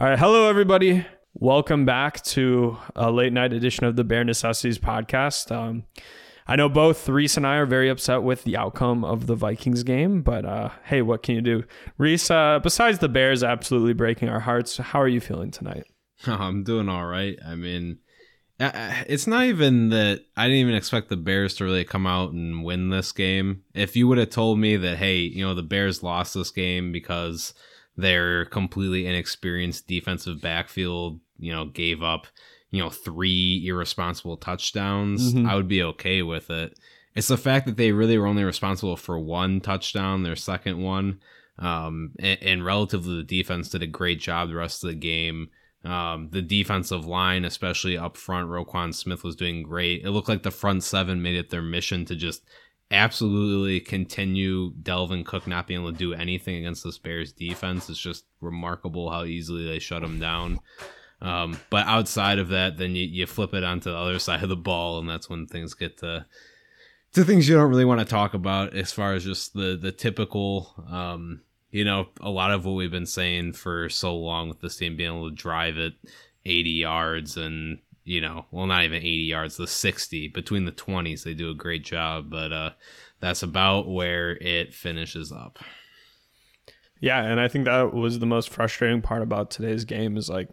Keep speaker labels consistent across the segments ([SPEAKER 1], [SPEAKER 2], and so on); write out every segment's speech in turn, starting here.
[SPEAKER 1] All right. Hello, everybody. Welcome back to a late night edition of the Bare Necessities podcast. Um, I know both Reese and I are very upset with the outcome of the Vikings game, but uh, hey, what can you do? Reese, uh, besides the Bears absolutely breaking our hearts, how are you feeling tonight?
[SPEAKER 2] I'm doing all right. I mean, it's not even that I didn't even expect the Bears to really come out and win this game. If you would have told me that, hey, you know, the Bears lost this game because their completely inexperienced defensive backfield, you know, gave up, you know, three irresponsible touchdowns, mm-hmm. I would be okay with it. It's the fact that they really were only responsible for one touchdown, their second one, um, and, and relatively the defense did a great job the rest of the game. Um, the defensive line, especially up front, Roquan Smith was doing great. It looked like the front seven made it their mission to just absolutely continue Dalvin Cook not being able to do anything against this Bears defense. It's just remarkable how easily they shut him down. Um, but outside of that, then you, you flip it onto the other side of the ball, and that's when things get to to things you don't really want to talk about as far as just the the typical um, you know a lot of what we've been saying for so long with this team being able to drive it 80 yards and you know, well, not even 80 yards, the 60 between the 20s. They do a great job, but uh, that's about where it finishes up.
[SPEAKER 1] Yeah, and I think that was the most frustrating part about today's game is like,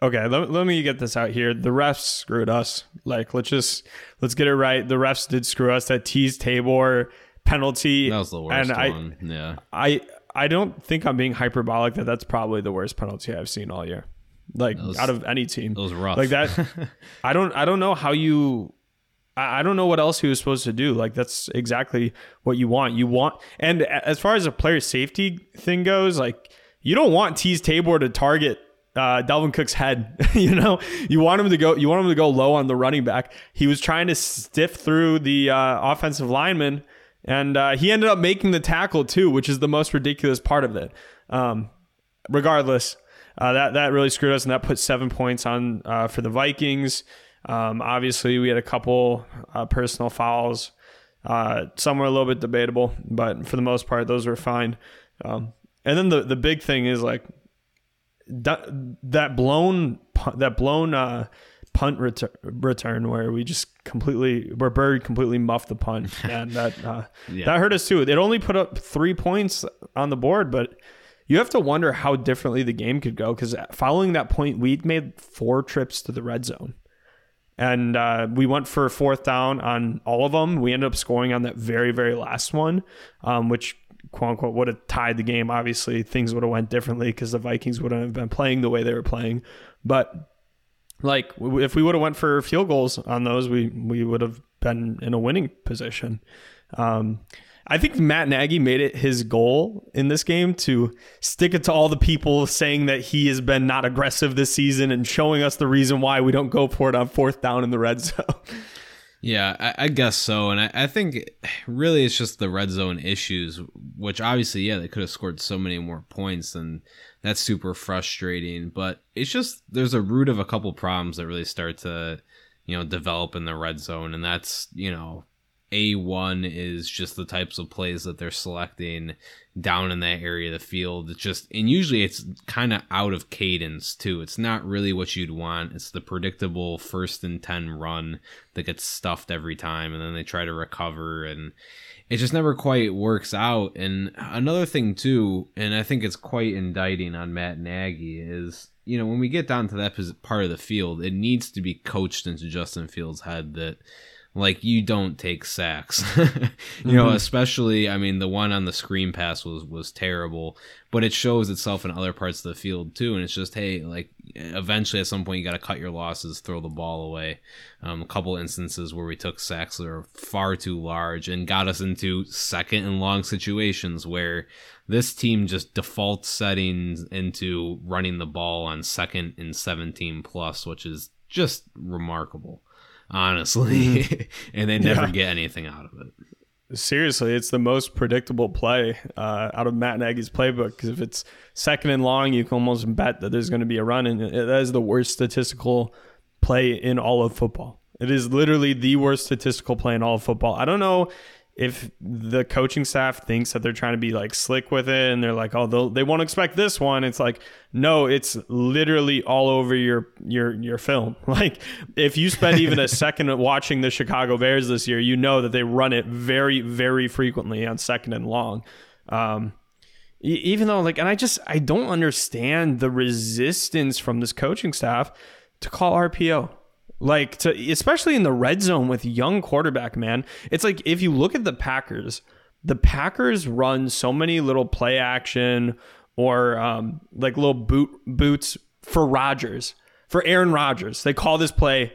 [SPEAKER 1] okay, let, let me get this out here. The refs screwed us. Like, let's just let's get it right. The refs did screw us. That Teez Tabor penalty.
[SPEAKER 2] That was the worst and one. I, yeah,
[SPEAKER 1] I I don't think I'm being hyperbolic. That that's probably the worst penalty I've seen all year like was, out of any team.
[SPEAKER 2] It was rough.
[SPEAKER 1] Like that. I don't. I don't know how you. I don't know what else he was supposed to do. Like that's exactly what you want. You want, and as far as a player safety thing goes, like you don't want Teez Tabor to target uh, Dalvin Cook's head. you know, you want him to go. You want him to go low on the running back. He was trying to stiff through the uh, offensive lineman, and uh, he ended up making the tackle too, which is the most ridiculous part of it. Um, regardless, uh, that that really screwed us, and that put seven points on uh, for the Vikings. Um, obviously, we had a couple uh, personal fouls. Uh, some were a little bit debatable, but for the most part, those were fine. Um, and then the the big thing is like that, that blown that blown uh, punt retur- return where we just completely where Byrd completely muffed the punt, and that uh, yeah. that hurt us too. It only put up three points on the board, but you have to wonder how differently the game could go because following that point, we made four trips to the red zone. And uh, we went for fourth down on all of them. We ended up scoring on that very, very last one, um, which quote unquote would have tied the game. Obviously, things would have went differently because the Vikings wouldn't have been playing the way they were playing. But like if we would have went for field goals on those, we we would have been in a winning position. Um, I think Matt Nagy made it his goal in this game to stick it to all the people saying that he has been not aggressive this season and showing us the reason why we don't go for it on fourth down in the red zone.
[SPEAKER 2] Yeah, I, I guess so. And I, I, think really it's just the red zone issues, which obviously, yeah, they could have scored so many more points and that's super frustrating. But it's just there's a root of a couple problems that really start to, you know, develop in the red zone. And that's, you know, a1 is just the types of plays that they're selecting down in that area of the field. It's just, and usually it's kind of out of cadence too. It's not really what you'd want. It's the predictable first and 10 run that gets stuffed every time, and then they try to recover, and it just never quite works out. And another thing too, and I think it's quite indicting on Matt Nagy, is you know, when we get down to that part of the field, it needs to be coached into Justin Fields' head that like you don't take sacks. You mm-hmm. know especially i mean the one on the screen pass was was terrible but it shows itself in other parts of the field too and it's just hey like eventually at some point you got to cut your losses throw the ball away. Um, a couple instances where we took sacks that are far too large and got us into second and long situations where this team just defaults settings into running the ball on second and 17 plus which is just remarkable honestly, mm-hmm. and they never yeah. get anything out of it.
[SPEAKER 1] Seriously, it's the most predictable play uh, out of Matt Nagy's playbook. Because if it's second and long, you can almost bet that there's going to be a run, and that is the worst statistical play in all of football. It is literally the worst statistical play in all of football. I don't know if the coaching staff thinks that they're trying to be like slick with it and they're like, oh, they won't expect this one. It's like, no, it's literally all over your your your film. Like if you spend even a second watching the Chicago Bears this year, you know that they run it very very frequently on second and long. Um, even though like, and I just I don't understand the resistance from this coaching staff to call RPO. Like to especially in the red zone with young quarterback, man. It's like if you look at the Packers, the Packers run so many little play action or um, like little boot boots for Rodgers, for Aaron Rodgers. They call this play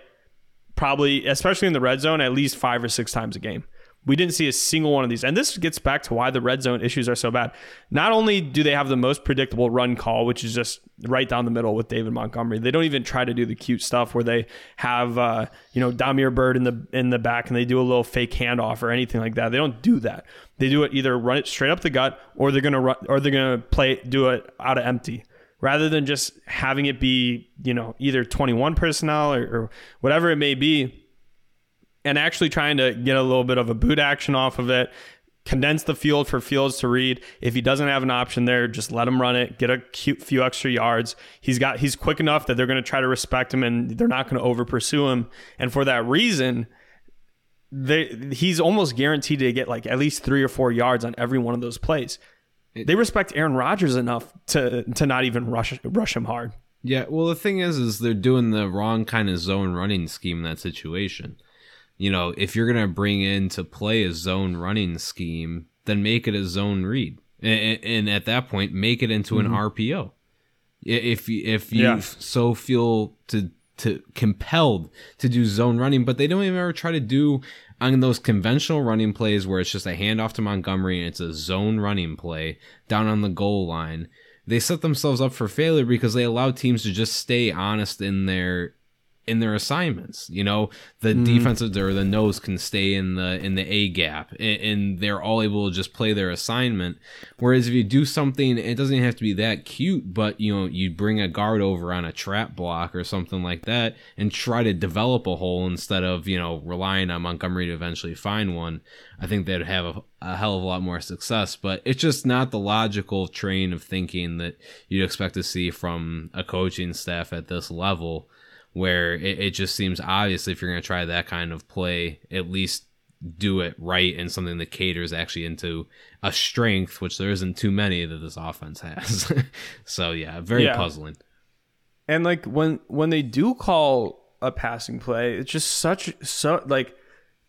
[SPEAKER 1] probably, especially in the red zone, at least five or six times a game. We didn't see a single one of these. And this gets back to why the red zone issues are so bad. Not only do they have the most predictable run call, which is just right down the middle with David Montgomery, they don't even try to do the cute stuff where they have uh, you know Damiere Byrd in the in the back and they do a little fake handoff or anything like that. They don't do that. They do it either run it straight up the gut or they're gonna run or they're gonna play do it out of empty rather than just having it be you know either 21 personnel or, or whatever it may be and actually trying to get a little bit of a boot action off of it, condense the field for Fields to read. If he doesn't have an option there, just let him run it, get a cute few extra yards. He's got he's quick enough that they're going to try to respect him and they're not going to over pursue him. And for that reason, they he's almost guaranteed to get like at least three or four yards on every one of those plays. They respect Aaron Rodgers enough to to not even rush rush him hard.
[SPEAKER 2] Yeah, well the thing is is they're doing the wrong kind of zone running scheme in that situation you know, if you're going to bring in to play a zone running scheme, then make it a zone read. And, and at that point, make it into mm-hmm. an RPO. If if you yeah. so feel to to compelled to do zone running, but they don't even ever try to do on those conventional running plays where it's just a handoff to Montgomery and it's a zone running play down on the goal line. They set themselves up for failure because they allow teams to just stay honest in their in their assignments. You know, the mm. defensive or the nose can stay in the in the A gap, and, and, they're all able to just play their assignment. Whereas if you do something, it doesn't have to be that cute, but you know, you bring a guard over on a trap block or something like that, and try to develop a hole instead of you know relying on Montgomery to eventually find one. I think they'd have a, a hell of a lot more success. But it's just not the logical train of thinking that you'd expect to see from a coaching staff at this level where it, it just seems obvious if you're going to try that kind of play, at least do it right and something that caters actually into a strength, which there isn't too many that this offense has. so yeah, very yeah. puzzling.
[SPEAKER 1] And like when when they do call a passing play, it's just such so like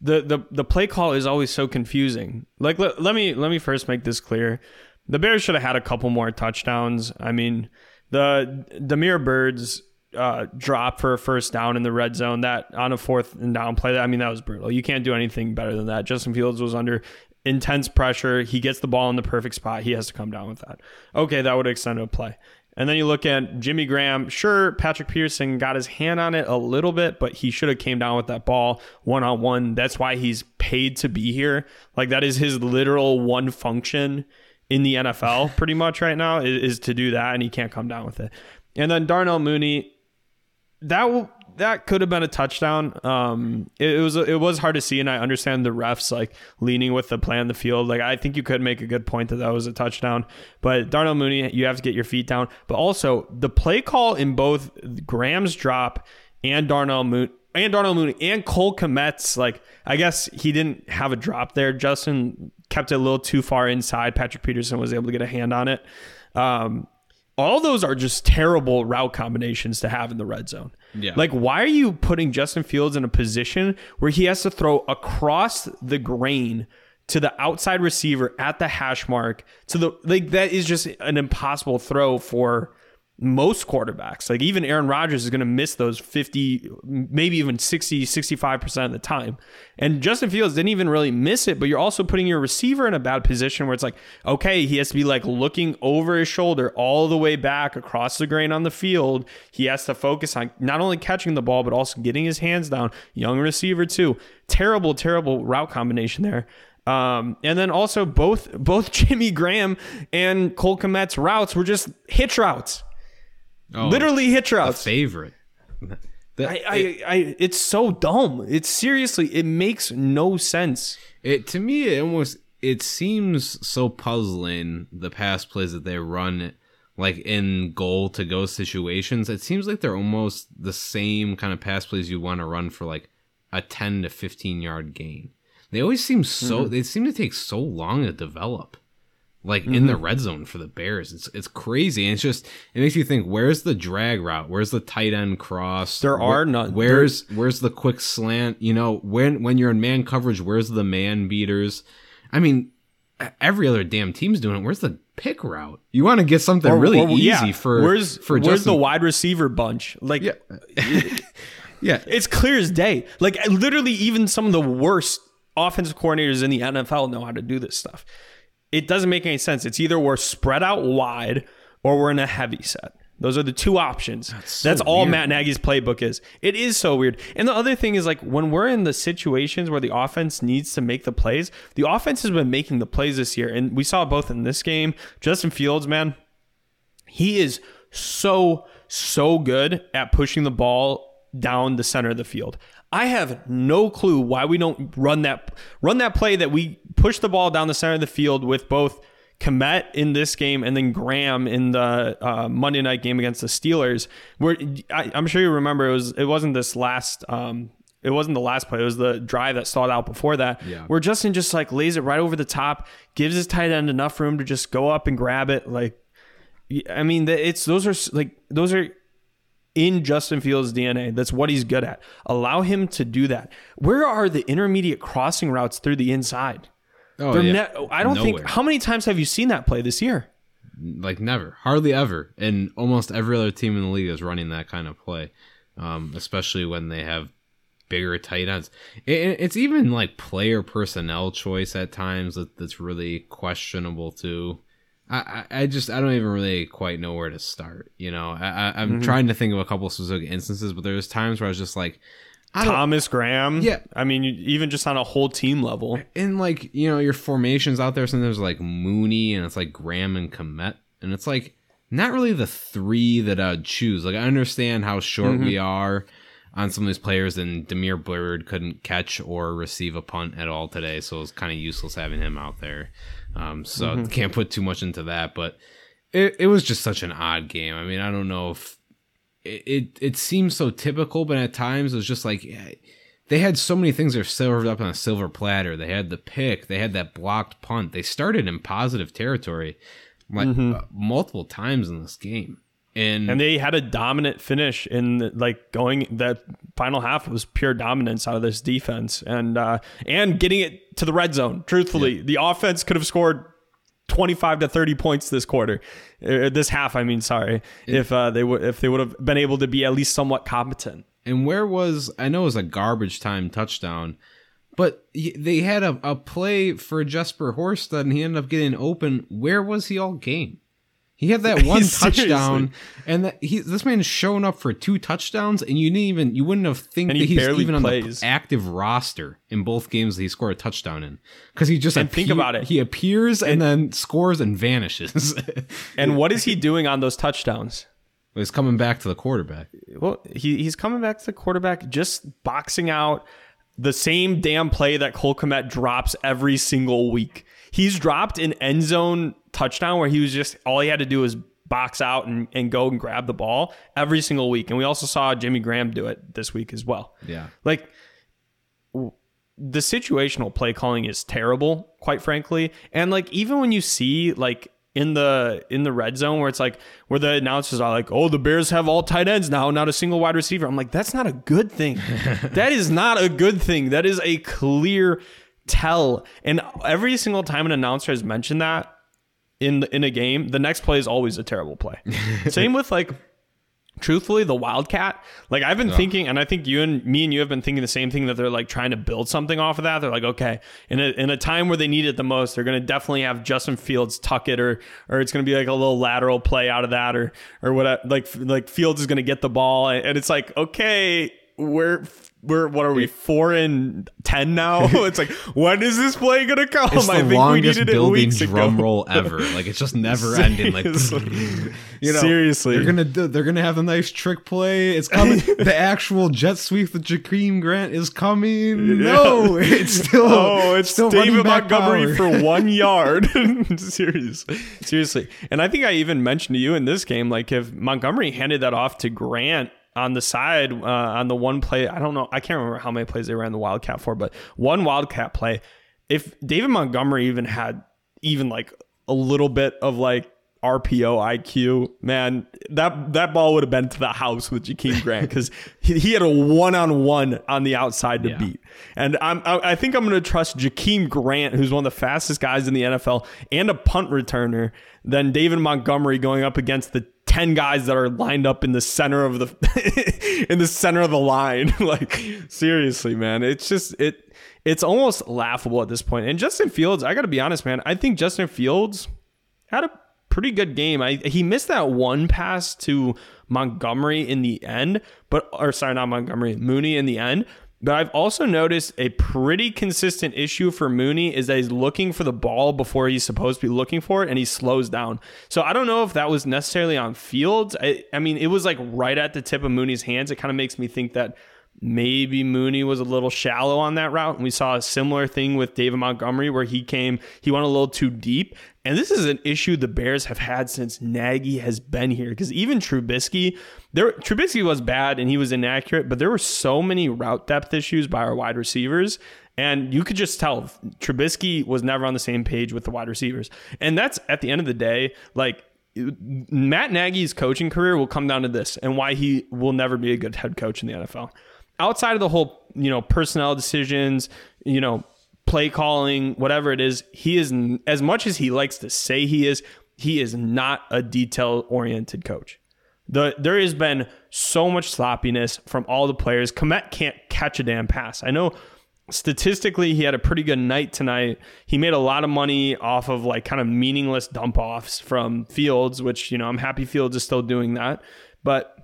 [SPEAKER 1] the the the play call is always so confusing. Like let, let me let me first make this clear. The Bears should have had a couple more touchdowns. I mean, the Damiere Byrd's uh, drop for a first down in the red zone that on a fourth and down play. That I mean, that was brutal. You can't do anything better than that. Justin Fields was under intense pressure. He gets the ball in the perfect spot. He has to come down with that. Okay, that would extend a play. And then you look at Jimmy Graham. Sure, Patrick Peterson got his hand on it a little bit, but he should have came down with that ball one on one. That's why he's paid to be here. Like that is his literal one function in the NFL, pretty much right now, is, is to do that, and he can't come down with it. And then Darnell Mooney, that that could have been a touchdown. Um, it, it, was it was hard to see, and I understand the refs like leaning with the play on the field. Like I think you could make a good point that that was a touchdown. But Darnell Mooney, you have to get your feet down. But also the play call in both Graham's drop and Darnell Mooney and Darnell Mooney and Cole Kmet's like I guess he didn't have a drop there. Justin kept it a little too far inside. Patrick Peterson was able to get a hand on it. Um, all those are just terrible route combinations to have in the red zone. Yeah. Like, why are you putting Justin Fields in a position where he has to throw across the grain to the outside receiver at the hash mark to the like that is just an impossible throw for most quarterbacks. Like even Aaron Rodgers is going to miss those 50, maybe even 60, 65% of the time. And Justin Fields didn't even really miss it, but you're also putting your receiver in a bad position where it's like, okay, he has to be like looking over his shoulder all the way back across the grain on the field. He has to focus on not only catching the ball, but also getting his hands down. Young receiver too. Terrible, terrible route combination there. Um, and then also both both Jimmy Graham and Cole Kmet's routes were just hitch routes. Oh, Literally hit routes.
[SPEAKER 2] favorite. The-
[SPEAKER 1] I, I, I, it's so dumb. It's seriously, it makes no sense.
[SPEAKER 2] It to me, it almost it seems so puzzling the pass plays that they run, like in goal to go situations. It seems like they're almost the same kind of pass plays you want to run for like a ten to fifteen yard gain. They always seem so. Mm-hmm. They seem to take so long to develop. Like in the mm-hmm. red zone for the Bears, it's it's crazy. And it's just it makes you think: Where's the drag route? Where's the tight end cross?
[SPEAKER 1] There
[SPEAKER 2] Where-
[SPEAKER 1] are none.
[SPEAKER 2] Where's where's the quick slant? You know, when when you're in man coverage, where's the man beaters? I mean, every other damn team's doing it. Where's the pick route? You want to get something
[SPEAKER 1] Or-
[SPEAKER 2] really
[SPEAKER 1] or-
[SPEAKER 2] easy
[SPEAKER 1] yeah,
[SPEAKER 2] for
[SPEAKER 1] where's
[SPEAKER 2] for
[SPEAKER 1] where's
[SPEAKER 2] Justin.
[SPEAKER 1] the wide receiver bunch? Like,
[SPEAKER 2] yeah, yeah.
[SPEAKER 1] it's clear as day. Like, literally, even some of the worst offensive coordinators in the NFL know how to do this stuff. It doesn't make any sense. It's either we're spread out wide or we're in a heavy set. Those are the two options. That's,
[SPEAKER 2] so
[SPEAKER 1] all
[SPEAKER 2] weird.
[SPEAKER 1] Matt Nagy's playbook is. It is so weird. And the other thing is like when we're in the situations where the offense needs to make the plays, the offense has been making the plays this year. And we saw both in this game. Justin Fields, man, he is so so good at pushing the ball down the center of the field. I have no clue why we don't run that run that play that we push the ball down the center of the field with both Kmet in this game and then Graham in the uh, Monday night game against the Steelers. Where I, I'm sure you remember it was it wasn't this last um, it wasn't the last play. It was the drive that stalled out before that.
[SPEAKER 2] Yeah.
[SPEAKER 1] Where Justin just like lays it right over the top, gives his tight end enough room to just go up and grab it. Like I mean, it's those are like those are in Justin Fields' DNA. That's what he's good at. Allow him to do that. Where are the intermediate crossing routes through the inside?
[SPEAKER 2] Oh,
[SPEAKER 1] They're
[SPEAKER 2] yeah.
[SPEAKER 1] ne- I don't think. How many times have you seen that play this year?
[SPEAKER 2] like never, hardly ever, and almost every other team in the league is running that kind of play, um, especially when they have bigger tight ends. It, it's even like player personnel choice at times that, that's really questionable too. I, I just I don't even really quite know where to start. You know, I, I, I'm mm-hmm. trying to think of a couple specific instances, but there's times where I was just like,
[SPEAKER 1] Thomas Graham.
[SPEAKER 2] Yeah.
[SPEAKER 1] I mean, even just on a whole team level.
[SPEAKER 2] and like you know your formations out there sometimes like Mooney and it's like Graham and Kmet and it's like not really the three that I'd choose. Like I understand how short mm-hmm. we are on some of these players, and Damiere Byrd couldn't catch or receive a punt at all today, so it was kind of useless having him out there. Um, so can't put too much into that, but it, it was just such an odd game. I mean, I don't know if it, it it seems so typical, but at times it was just like they had so many things that are served up on a silver platter. They had the pick, they had that blocked punt. They started in positive territory like uh, multiple times in this game, and,
[SPEAKER 1] And they had a dominant finish in the, like going that final half was pure dominance out of this defense and uh, and getting it to the red zone. Truthfully, the offense could have scored 25 to 30 points this quarter. Uh, this half, I mean, sorry. if uh, they would if they would have been able to be at least somewhat competent.
[SPEAKER 2] And where was I know it was a garbage time touchdown, but they had a, a play for Jesper Horsted and he ended up getting open. Where was he all game? He had that one touchdown, and that he this man's shown up for two touchdowns, and you didn't even you wouldn't have think
[SPEAKER 1] And
[SPEAKER 2] that
[SPEAKER 1] he
[SPEAKER 2] he's
[SPEAKER 1] barely
[SPEAKER 2] even on
[SPEAKER 1] plays.
[SPEAKER 2] the active roster in both games that he scored a touchdown in because he just
[SPEAKER 1] And think about it.
[SPEAKER 2] he appears and, then scores and vanishes.
[SPEAKER 1] And what is he doing on those touchdowns?
[SPEAKER 2] He's coming back to the quarterback.
[SPEAKER 1] Well, he, he's coming back to the quarterback, just boxing out the same damn play that Cole Kmet drops every single week. He's dropped an end zone touchdown where he was just all he had to do was box out and, and go and grab the ball every single week. And we also saw Jimmy Graham do it this week as well.
[SPEAKER 2] Yeah.
[SPEAKER 1] Like the situational play calling is terrible, quite frankly. And like even when you see like in the in the red zone where it's like where the announcers are like, "Oh, the Bears have all tight ends now, not a single wide receiver." I'm like, "That's not a good thing. that is not a good thing. That is a clear tell." And every single time an announcer has mentioned that in in a game, the next play is always a terrible play. Same with like truthfully the wildcat. Like i've been thinking and i think you and me and you have been thinking the same thing that they're like trying to build something off of that. They're like okay in a, in a time where they need it the most they're going to definitely have justin fields tuck it or or it's going to be like a little lateral play out of that or or what like like fields is going to get the ball and it's like okay we're we're what are we four and ten now? it's like when is this play gonna come?
[SPEAKER 2] It's the
[SPEAKER 1] I think we
[SPEAKER 2] longest
[SPEAKER 1] needed it
[SPEAKER 2] building
[SPEAKER 1] weeks
[SPEAKER 2] drum
[SPEAKER 1] ago.
[SPEAKER 2] roll ever. Like it's just never ending. Like
[SPEAKER 1] Seriously.
[SPEAKER 2] you know,
[SPEAKER 1] Seriously.
[SPEAKER 2] they're gonna do, they're gonna have a nice trick play. It's coming. the actual jet sweep with Jakeem Grant is coming. No, it's still
[SPEAKER 1] Oh, it's
[SPEAKER 2] still
[SPEAKER 1] David Montgomery
[SPEAKER 2] power.
[SPEAKER 1] for one yard. seriously, seriously. And I think I even mentioned to you in this game, like if Montgomery handed that off to Grant on the side uh, on the one play, I don't know, I can't remember how many plays they ran the Wildcat for, but one Wildcat play. If David Montgomery even had even like a little bit of like RPO IQ, man, that that ball would have been to the house with Jakeem Grant because he, he had a one on one on the outside to
[SPEAKER 2] Yeah.
[SPEAKER 1] beat. And I'm, I I think I'm going to trust Jakeem Grant, who's one of the fastest guys in the NFL and a punt returner, than David Montgomery going up against the 10 guys that are lined up in the center of the in the center of the line. like seriously, man. It's just it it's almost laughable at this point. And Justin Fields, I got to be honest, man. I think Justin Fields had a pretty good game. I he missed that one pass to Montgomery in the end, but or sorry, not Montgomery, Mooney in the end. But I've also noticed a pretty consistent issue for Mooney is that he's looking for the ball before he's supposed to be looking for it and he slows down. So I don't know if that was necessarily on Fields. I, I mean, it was like right at the tip of Mooney's hands. It kind of makes me think that maybe Mooney was a little shallow on that route. And we saw a similar thing with David Montgomery where he came, he went a little too deep. And this is an issue the Bears have had since Nagy has been here. Because even Trubisky, there Trubisky was bad and he was inaccurate, but there were so many route depth issues by our wide receivers. And you could just tell Trubisky was never on the same page with the wide receivers. And that's at the end of the day, like Matt Nagy's coaching career will come down to this and why he will never be a good head coach in the NFL. Outside of the whole, you know, personnel decisions, you know, play calling, whatever it is, he is as much as he likes to say he is, he is not a detail oriented coach. The there has been so much sloppiness from all the players. Kmet can't catch a damn pass. I know statistically he had a pretty good night tonight. He made a lot of money off of like kind of meaningless dump offs from Fields, which you know I'm happy Fields is still doing that, but.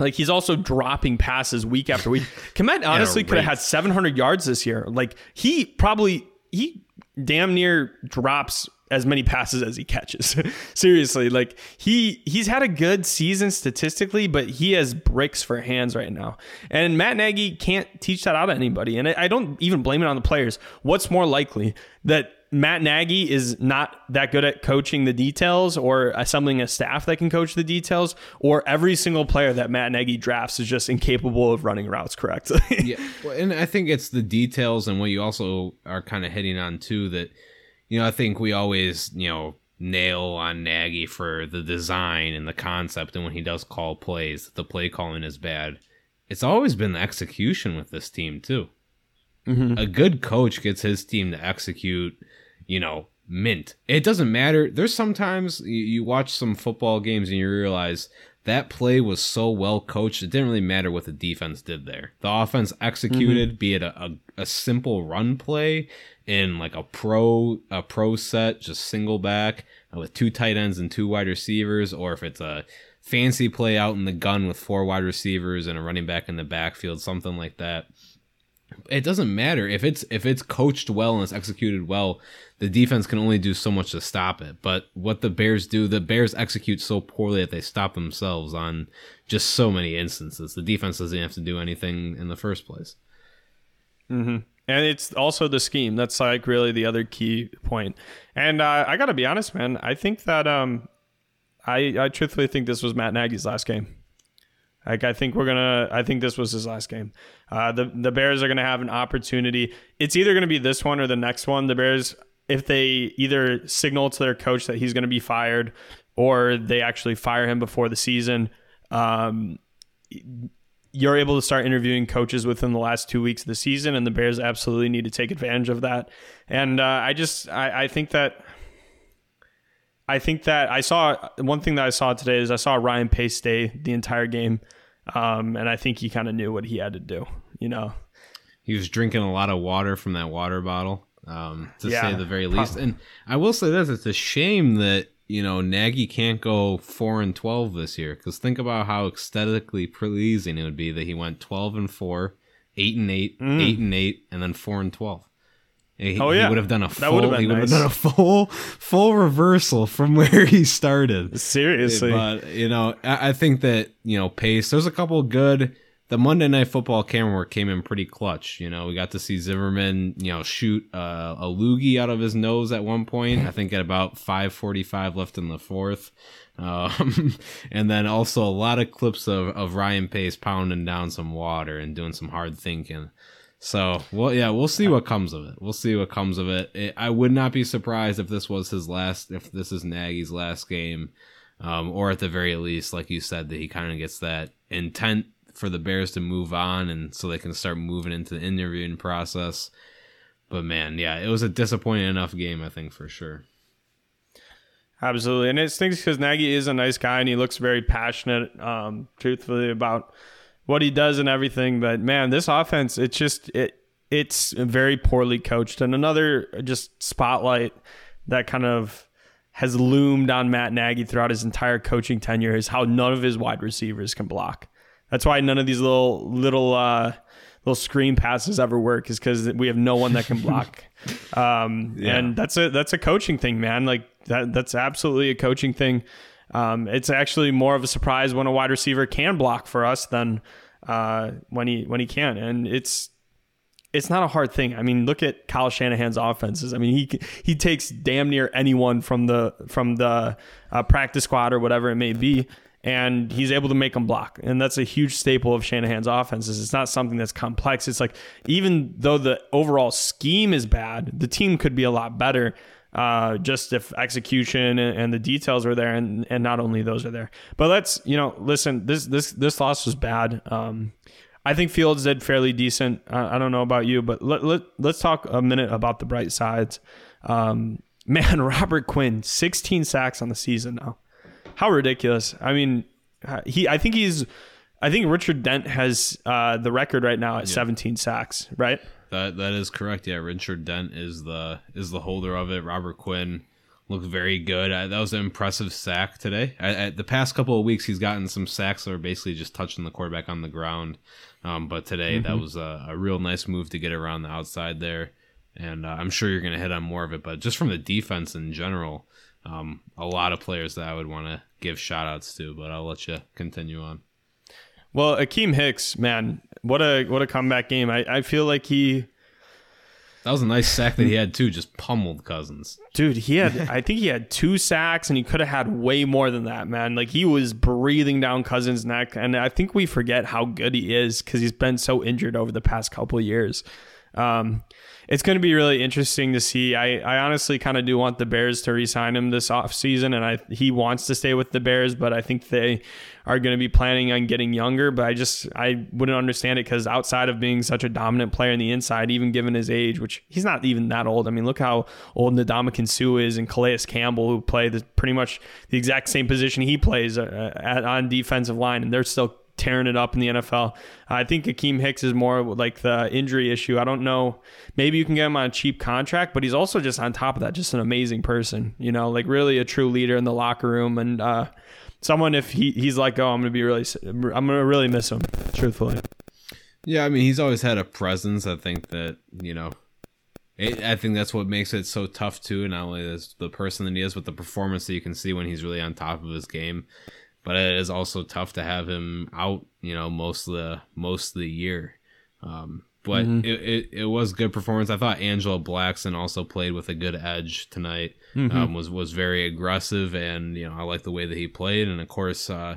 [SPEAKER 1] Like he's also dropping passes week after week. Kmet honestly could have had 700 yards this year. Like he probably he damn near drops as many passes as he catches. Seriously, like he he's had a good season statistically, but he has bricks for hands right now. And Matt Nagy can't teach that out to anybody. And I, I don't even blame it on the players. What's more likely that Matt Nagy is not that good at coaching the details or assembling a staff that can coach the details, or every single player that Matt Nagy drafts is just incapable of running routes correctly.
[SPEAKER 2] yeah, well, and I think it's the details and what you also are kind of hitting on too. That you know, I think we always you know nail on Nagy for the design and the concept, and when he does call plays, the play calling is bad. It's always been the execution with this team too. Mm-hmm. A good coach gets his team to execute, you know, mint. It doesn't matter. There's sometimes you, watch some football games and you realize that play was so well coached. It didn't really matter what the defense did there. The offense executed, mm-hmm. be it a, a, a simple run play in like a pro a pro set, just single back with two tight ends and two wide receivers, or if it's a fancy play out in the gun with four wide receivers and a running back in the backfield, something like that it doesn't matter if it's if it's coached well and it's executed well the defense can only do so much to stop it but what the bears do the bears execute so poorly that they stop themselves on just so many instances the defense doesn't have to do anything in the first place
[SPEAKER 1] And it's also the scheme. That's like really the other key point. And uh, I got to be honest, man. I think that um, I I truthfully think this was Matt Nagy's last game. Like I think we're gonna. I think this was his last game. Uh, the the Bears are gonna have an opportunity. It's either gonna be this one or the next one. The Bears, if they either signal to their coach that he's gonna be fired, or they actually fire him before the season. Um, you're able to start interviewing coaches within the last two weeks of the season, and the Bears absolutely need to take advantage of that. And uh, I just, I, I think that, I think that I saw one thing that I saw today is I saw Ryan Pace stay the entire game, um, and I think he kind of knew what he had to do. You know,
[SPEAKER 2] he was drinking a lot of water from that water bottle um, to
[SPEAKER 1] Yeah,
[SPEAKER 2] say the very least and i will say this it's a shame that you know Nagy can't go four and twelve this year because think about how aesthetically pleasing it would be that he went twelve and four, eight and eight,
[SPEAKER 1] Mm.
[SPEAKER 2] eight and eight, and then four and twelve. He,
[SPEAKER 1] Oh, yeah.
[SPEAKER 2] he would have done a
[SPEAKER 1] That
[SPEAKER 2] full.
[SPEAKER 1] would have been
[SPEAKER 2] he would have
[SPEAKER 1] nice.
[SPEAKER 2] done a full full reversal from where he started.
[SPEAKER 1] Seriously.
[SPEAKER 2] But you know, I, I think that you know pace. There's a couple good. The Monday Night Football camera work came in pretty clutch. You know, we got to see Zimmerman, you know, shoot uh, a loogie out of his nose at one point. I think at about 5:45 left in the fourth, um, and then also a lot of clips of of Ryan Pace pounding down some water and doing some hard thinking. So, well, yeah, we'll see what comes of it. We'll see what comes of it. it. I would not be surprised if this was his last, if this is Nagy's last game, um, or at the very least, like you said, that he kind of gets that intent for the Bears to move on, and so they can start moving into the interviewing process. But man, yeah, it was a disappointing enough game, I think for sure.
[SPEAKER 1] Absolutely, and it stinks because Nagy is a nice guy and he looks very passionate, um, truthfully about what he does and everything. But man, this offense, it's just it it's very poorly coached, and another just spotlight that kind of has loomed on Matt Nagy throughout his entire coaching tenure is how none of his wide receivers can block. That's why none of these little little uh, little screen passes ever work is because we have no one that can block. um,
[SPEAKER 2] Yeah.
[SPEAKER 1] And that's a that's a coaching thing, man. Like that that's absolutely a coaching thing. Um, it's actually more of a surprise when a wide receiver can block for us than uh, when he when he can, and it's it's not a hard thing. I mean, look at Kyle Shanahan's offenses. I mean, he he takes damn near anyone from the from the uh, practice squad or whatever it may be, and he's able to make them block. And that's a huge staple of Shanahan's offenses. It's not something that's complex. It's like even though the overall scheme is bad, the team could be a lot better. Uh, just if execution and, and the details are there, and and not only those are there. But let's you know listen. This this this loss was bad. Um, I think Fields did fairly decent. I, I don't know about you, but let, let, let's talk a minute about the bright sides. Um, man, Robert Quinn, 16 sacks on the season now. How ridiculous. I mean, uh, he. I think he's. I think Richard Dent has uh, the record right now at 17 sacks, right?
[SPEAKER 2] That that is correct. Yeah, Richard Dent is the is the holder of it. Robert Quinn looked very good. I, that was an impressive sack today. I, I, the past couple of weeks, he's gotten some sacks that are basically just touching the quarterback on the ground. Um, but today, that was a, a real nice move to get around the outside there. And uh, I'm sure you're going to hit on more of it. But just from the defense in general, um, a lot of players that I would want to give shout outs to. But I'll let you continue on.
[SPEAKER 1] Well, Akiem Hicks, man, what a what a comeback game. I, I feel like he
[SPEAKER 2] That was a nice sack that he had too, just pummeled Cousins.
[SPEAKER 1] Dude, he had I think he had two sacks and he could have had way more than that, man. Like he was breathing down Cousins' neck and I think we forget how good he is cuz he's been so injured over the past couple of years. Um, it's going to be really interesting to see. I, I honestly kind of do want the Bears to re-sign him this offseason and I he wants to stay with the Bears, but I think they are going to be planning on getting younger, but I just I wouldn't understand it cuz outside of being such a dominant player in the inside, even given his age, which he's not even that old. I mean, look how old Ndamukong Suh is and Calais Campbell who play the, pretty much the exact same position he plays uh, at, on defensive line and they're still tearing it up in the NFL. I think Akiem Hicks is more like the injury issue. I don't know. Maybe you can get him on a cheap contract, but he's also just on top of that, just an amazing person. You know, like really a true leader in the locker room and uh, someone. If he he's like, oh, I'm gonna be really, I'm gonna really miss him. Truthfully.
[SPEAKER 2] Yeah, I mean, he's always had a presence. I think that you know, it, I think that's what makes it so tough too. Not only as the person that he is, but the performance that you can see when he's really on top of his game. But it is also tough to have him out, you know, most of the most of the year. Um, but it, it, it was good performance. I thought Angelo Blackson also played with a good edge tonight. Um, was was very aggressive, and you know I like the way that he played, and of course uh,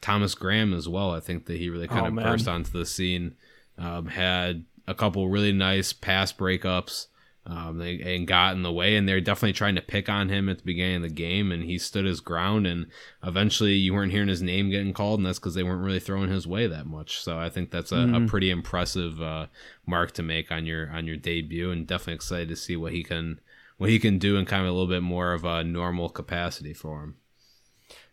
[SPEAKER 2] Thomas Graham as well. I think that he really kind
[SPEAKER 1] Oh,
[SPEAKER 2] of
[SPEAKER 1] man.
[SPEAKER 2] burst onto the scene. Um, had a couple really nice pass breakups. Um, they, and got in the way, and they're definitely trying to pick on him at the beginning of the game, and he stood his ground. And eventually, you weren't hearing his name getting called, and that's because they weren't really throwing his way that much. So I think that's a, a pretty impressive uh, mark to make on your on your debut, and definitely excited to see what he can what he can do in kind of a little bit more of a normal capacity for him.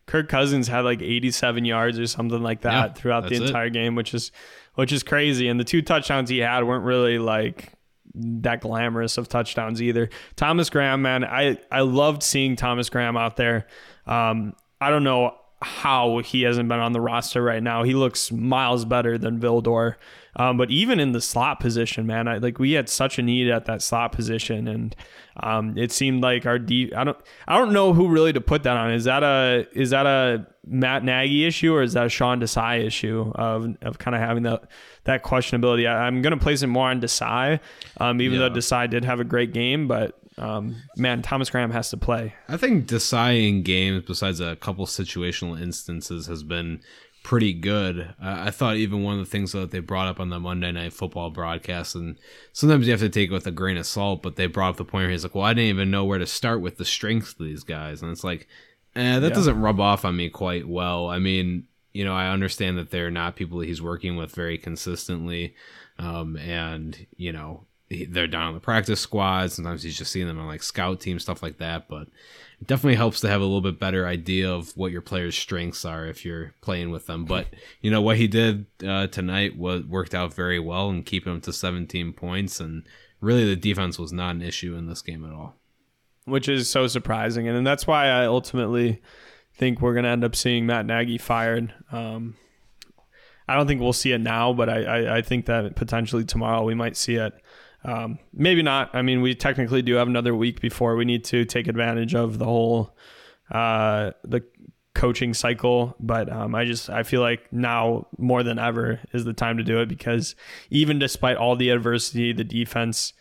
[SPEAKER 1] Kirk Cousins had like 87 yards or something like that
[SPEAKER 2] Yeah,
[SPEAKER 1] throughout the
[SPEAKER 2] that's it.
[SPEAKER 1] entire game, which is which is crazy. And the two touchdowns he had weren't really like that glamorous of touchdowns either. Thomas Graham, man, I I loved seeing Thomas Graham out there. Um, I don't know how he hasn't been on the roster right now. He looks miles better than Vildor. Um, but even in the slot position, man, I like we had such a need at that slot position, and um, it seemed like our deep. I don't, I don't know who really to put that on. Is that a is that a Matt Nagy issue or is that a Sean Desai issue of of kind of having that that questionability? I, am going to place it more on Desai, um, even yeah. though Desai did have a great game, but um, man, Thomas Graham has to play.
[SPEAKER 2] I think deciding games, besides a couple situational instances, has been pretty good. Uh, I thought even one of the things that they brought up on the Monday Night Football broadcast, and sometimes you have to take it with a grain of salt, but they brought up the point where he's like, "Well, I didn't even know where to start with the strength of these guys," and it's like, eh, that yeah. doesn't rub off on me quite well. I mean, you know, I understand that they're not people that he's working with very consistently, um, and you know, they're down on the practice squad. Sometimes he's just seeing them on like scout team stuff like that, but it definitely helps to have a little bit better idea of what your players' strengths are if you're playing with them. But you know what he did uh, tonight was worked out very well and keeping him to 17 points, and really the defense was not an issue in this game at all.
[SPEAKER 1] Which is so surprising, and that's why I ultimately think we're going to end up seeing Matt Nagy fired. Um, I don't think we'll see it now, but I, I, I think that potentially tomorrow we might see it. Um, maybe not. I mean, we technically do have another week before we need to take advantage of the whole uh, the coaching cycle. But um, I just I feel like now more than ever is the time to do it because even despite all the adversity the defense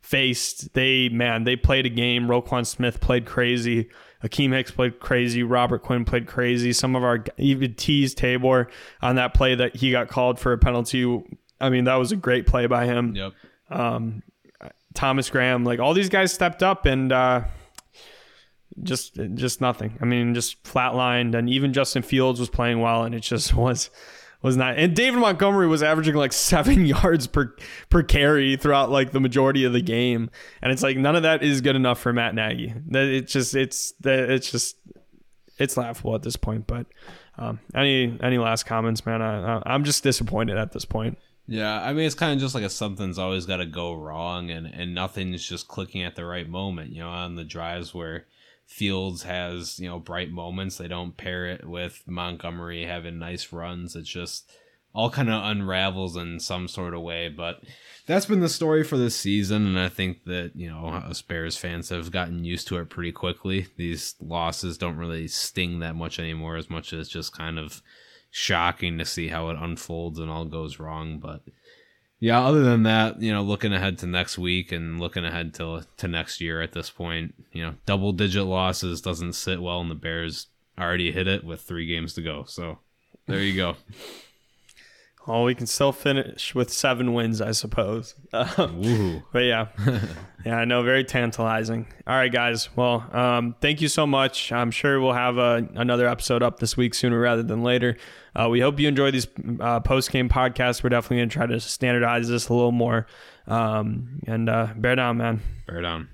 [SPEAKER 1] faced, they man they played a game. Roquan Smith played crazy. Akiem Hicks played crazy. Robert Quinn played crazy. Some of our even Teez Tabor on that play that he got called for a penalty. I mean, that was a great play by him.
[SPEAKER 2] Yep
[SPEAKER 1] um, Thomas Graham, like all these guys stepped up and uh, just just nothing. I mean, just flatlined, and even Justin Fields was playing well, and it just was was not. And David Montgomery was averaging like seven yards per per carry throughout like the majority of the game, and it's like none of that is good enough for Matt Nagy. That it's just it's that it's just it's laughable at this point. But um, any any last comments, man? I, I'm just disappointed at this point.
[SPEAKER 2] Yeah, I mean it's kind of just like a something's always got to go wrong, and and nothing's just clicking at the right moment. You know, on the drives where Fields has you know bright moments, they don't pair it with Montgomery having nice runs. It's just all kind of unravels in some sort of way. But that's been the story for this season, and I think that you know us Bears fans have gotten used to it pretty quickly. These losses don't really sting that much anymore, as much as just kind of shocking to see how it unfolds and all goes wrong. But yeah, other than that, you know, looking ahead to next week and looking ahead to to next year at this point, you know, double digit losses doesn't sit well, and the Bears already hit it with three games to go. So there you go.
[SPEAKER 1] Oh, we can still finish with seven wins, I suppose. Um, but yeah, yeah, I know, very tantalizing. All right, guys. Well, um, thank you so much. I'm sure we'll have a, another episode up this week sooner rather than later. Uh, we hope you enjoy these uh, post game podcasts. We're definitely going to try to standardize this a little more. Um, and uh, bear down, man.
[SPEAKER 2] Bear down.